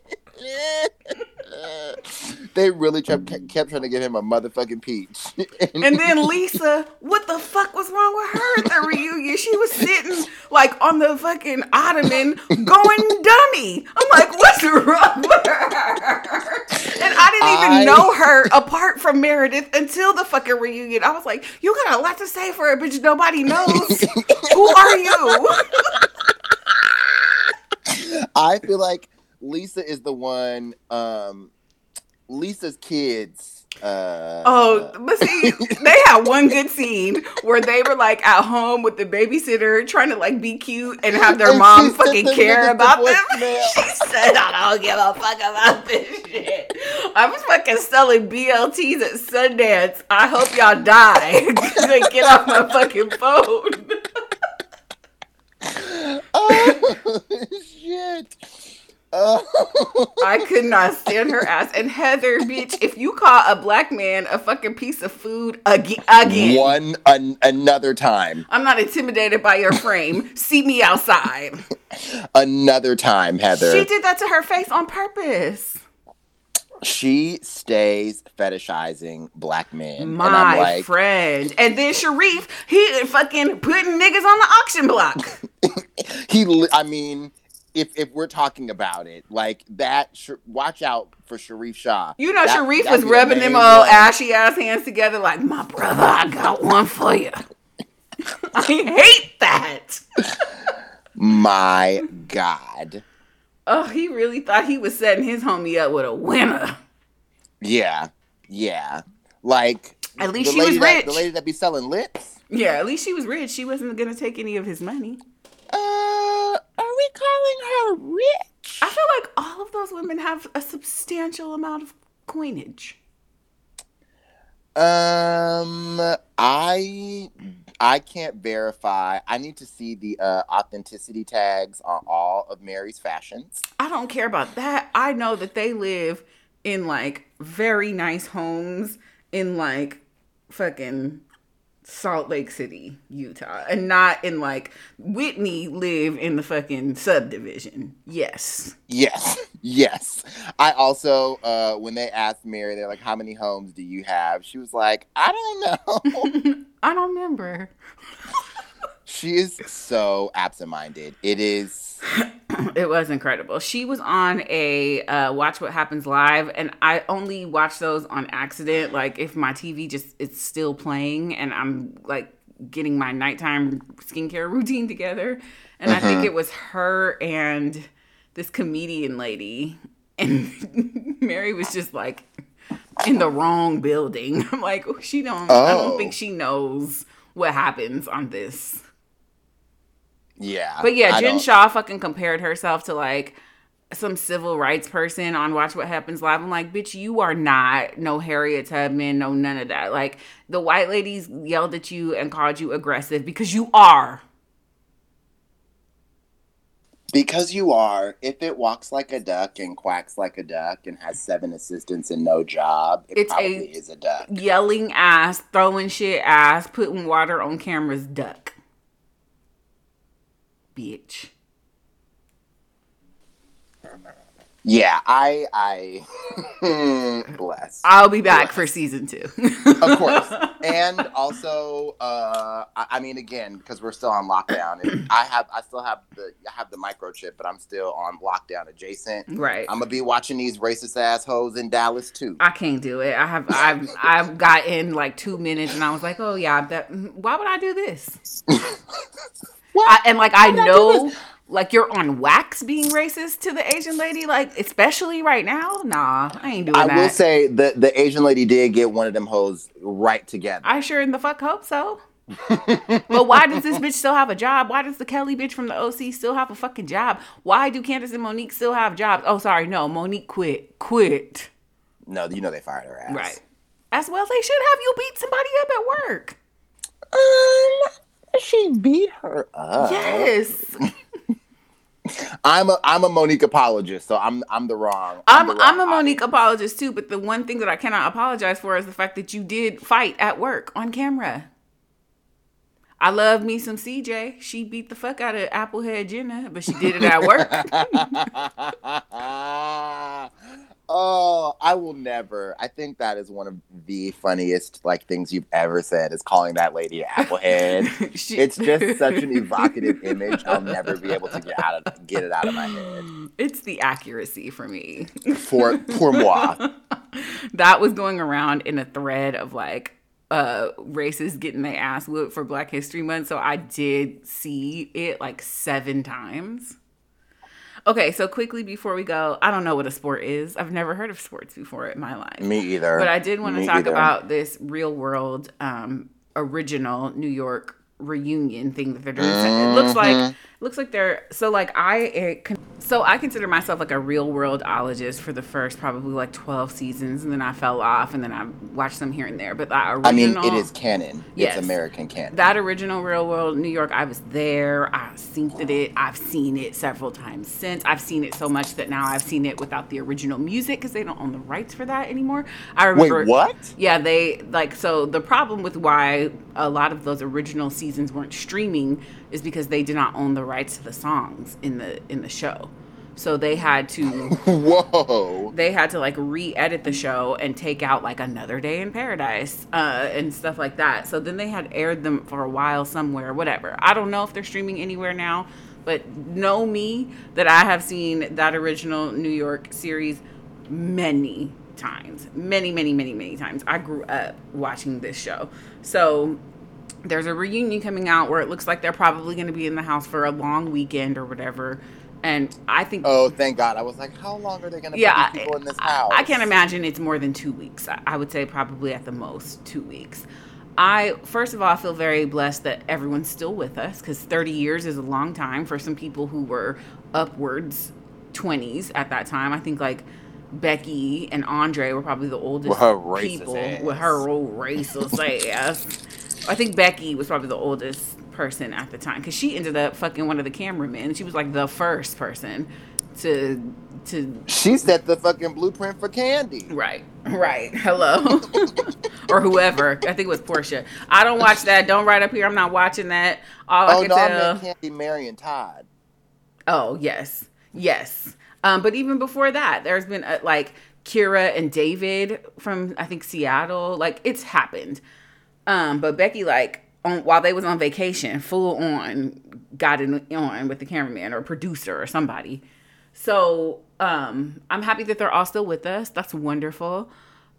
they really kept, kept trying to give him a motherfucking peach. And then Lisa, what the fuck was wrong with her at the reunion? She was sitting like on the fucking ottoman going dummy. I'm like, what's wrong with her? And I didn't even I- know her apart from Meredith until the fucking reunion. I was like, you got a lot to say for it, bitch. Nobody knows. Who are you? I feel like Lisa is the one. Um, Lisa's kids. Uh, Oh, but see, they had one good scene where they were like at home with the babysitter trying to like be cute and have their And mom fucking care about them. She said, I don't give a fuck about this shit. I was fucking selling BLTs at Sundance. I hope y'all die. Like, Get off my fucking phone. oh shit. I could not stand her ass. And Heather, bitch, if you call a black man a fucking piece of food again, again One an- another time, I'm not intimidated by your frame. See me outside. another time, Heather. She did that to her face on purpose. she stays fetishizing black men, and My I'm like, friend. And then Sharrieff, he fucking putting niggas on the auction block. he. I mean, if if we're talking about it, like that, sh- watch out for Sharrieff Shah. You know, That- Sharrieff was rubbing them one. ashy ass hands together like, my brother, I got one for you. I hate that. My God. Oh, he really thought he was setting his homie up with a winner. Yeah, yeah. Like At least she was that- rich. the lady that be selling lips. Yeah, at least she was rich. She wasn't gonna take any of his money. Are we calling her rich? I feel like all of those women have a substantial amount of coinage. Um, I I can't verify. I need to see the uh, authenticity tags on all of Mary's fashions. I don't care about that. I know that they live in like very nice homes in like fucking Salt Lake City, Utah, and not in like Whitney live in the fucking subdivision. Yes. Yes, yes. I also, uh, when they asked Mary, they're like, "How many homes do you have?" She was like, "I don't know." I don't remember. she is so absent-minded. It is. It was incredible. She was on a uh, Watch What Happens Live, and I only watch those on accident. Like if my TV just it's still playing, and I'm like getting my nighttime skincare routine together, and I think it was her and this comedian lady, and Mary was just like in the wrong building. I'm like, oh, she don't. I don't Oh. think she knows what happens on this. Yeah. But yeah, I Jen don't- Shah fucking compared herself to like some civil rights person on Watch What Happens Live. I'm like, bitch, you are not no Harriet Tubman, no none of that. Like the white ladies yelled at you and called you aggressive because you are. Because you are, if it walks like a duck and quacks like a duck and has seven assistants and no job, it It's probably is a duck. Yelling ass, throwing shit ass, putting water on cameras, duck. Bitch. Yeah, I, I, bless. I'll be back for season two. of course. And also, uh, I, I mean, again, because we're still on lockdown, and I have, I still have the, I have the microchip, but I'm still on lockdown adjacent. right. I'm gonna be watching these racist assholes in Dallas too. I can't do it. I have I've I've got in like two minutes and I was like, oh yeah, that why would I do this? I, and like I I know like you're on wax being racist to the Asian lady, like especially right now. Nah, I ain't doing I that. I will say the the Asian lady did get one of them hoes right together. I sure in the fuck hope so. but why does this bitch still have a job? Why does the Kelly bitch from the OC still have a fucking job? Why do Candiace and Monique still have jobs? Oh, sorry, no, Monique quit. Quit. no, you know they fired her ass. Right. As well, they should have you beat somebody up at work. Um, she beat her up. Yes. I'm a I'm a Monique apologist, so I'm I'm the wrong. I'm the I'm a Monique apologist too, but the one thing that I cannot apologize for is the fact that you did fight at work on camera. I love me some CJ. She beat the fuck out of Applehead Jenna, but she did it at work. oh, I will never. I think that is one of the funniest like things you've ever said is calling that lady Applehead. She- it's just such an evocative image. I'll never be able to get out of get it out of my head. It's the accuracy for me. For pour moi. that was going around in a thread of like uh racists getting their ass whooped for Black History Month. So I did see it like seven times. Okay, so quickly before we go, I don't know what a sport is. I've never heard of sports before in my life. Me either. But I did want to talk either. about this real world um original New York reunion thing that they're doing. So It looks like Mm-hmm. Looks like they're so like I eh, con- so I consider myself like a real worldologist for the first probably like 12 seasons and then I fell off and then I watched them here and there. But that original I mean, it is canon. Yes. It's American canon. that original Real World New York, I was there. I synced it. I've seen it several times since. I've seen it so much that now I've seen it without the original music because they don't own the rights for that anymore. I Wait, remember. what? Yeah, they like so the problem with why a lot of those original seasons weren't streaming is because they did not own the rights to the songs in the in the show. So they had to Whoa. they had to like re-edit the show and take out like another day in paradise uh, and stuff like that. So then they had aired them for a while somewhere whatever. I don't know if they're streaming anywhere now but know me that i have seen that original new york series many times. Many many many many times. I grew up watching this show. So there's a reunion coming out where it looks like they're probably going to be in the house for a long weekend or whatever and i think Oh, thank God. I was like, how long are they going to yeah, put people in this I, house? I can't imagine it's more than two weeks. I, I would say probably at the most two weeks. I first of all I feel very blessed that everyone's still with us because 30 years is a long time for some people who were upwards 20s at that time. I think like Becky and Andre were probably the oldest With people with her old racist ass. I think Becky was probably the oldest person at the time because she ended up fucking one of the cameramen. She was like the first person to to She set the fucking blueprint for Kandi. right right hello or whoever. I think it was Portia. I don't watch that. Don't write up here. I'm not watching that. All I Oh can no, I tell. meant Kandi, Mary, and Todd. Oh yes, yes. Um, but even before that, there's been uh, like Kira and David from I think Seattle. Like it's happened. Um, but Becky like on while they was on vacation, full on got in on with the cameraman or producer or somebody. So um, I'm happy that they're all still with us. That's wonderful.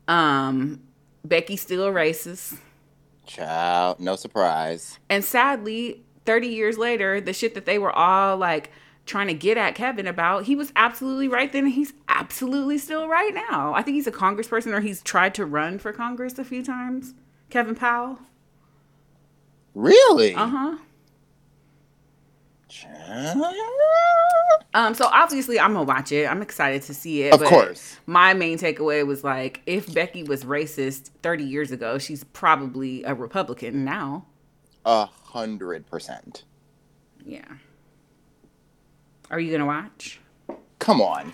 Um, Becky's still a racist. Child, no surprise. And sadly, 30 years later, the shit that they were all like trying to get at Kevin about, he was absolutely right then he's absolutely still right now. I think he's a congressperson or he's tried to run for Congress a few times. Kevin Powell. Really? Uh-huh. Um, so obviously I'm gonna watch it. I'm excited to see it. Of but course. My main takeaway was like, if Becky was racist 30 years ago, she's probably a Republican now. A hundred percent. Yeah. Are you gonna watch? Come on.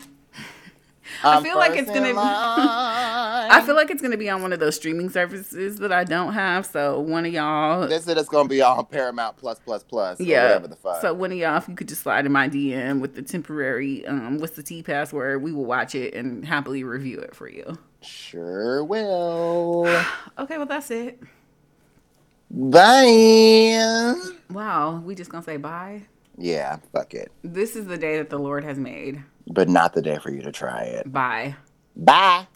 I feel like it's gonna- line. I feel like it's gonna be on one of those streaming services that I don't have. So one of y'all, They said it's gonna be on Paramount Plus Plus Plus. yeah. whatever the fuck. So one of y'all, if you could just slide in my DM with the temporary, um, what's the Tea password? We will watch it and happily review it for you. sure will. Okay, well that's it. Bye. Wow, we just gonna say bye. Yeah, fuck it. This is the day that the Lord has made but not the day for you to try it. Bye. Bye.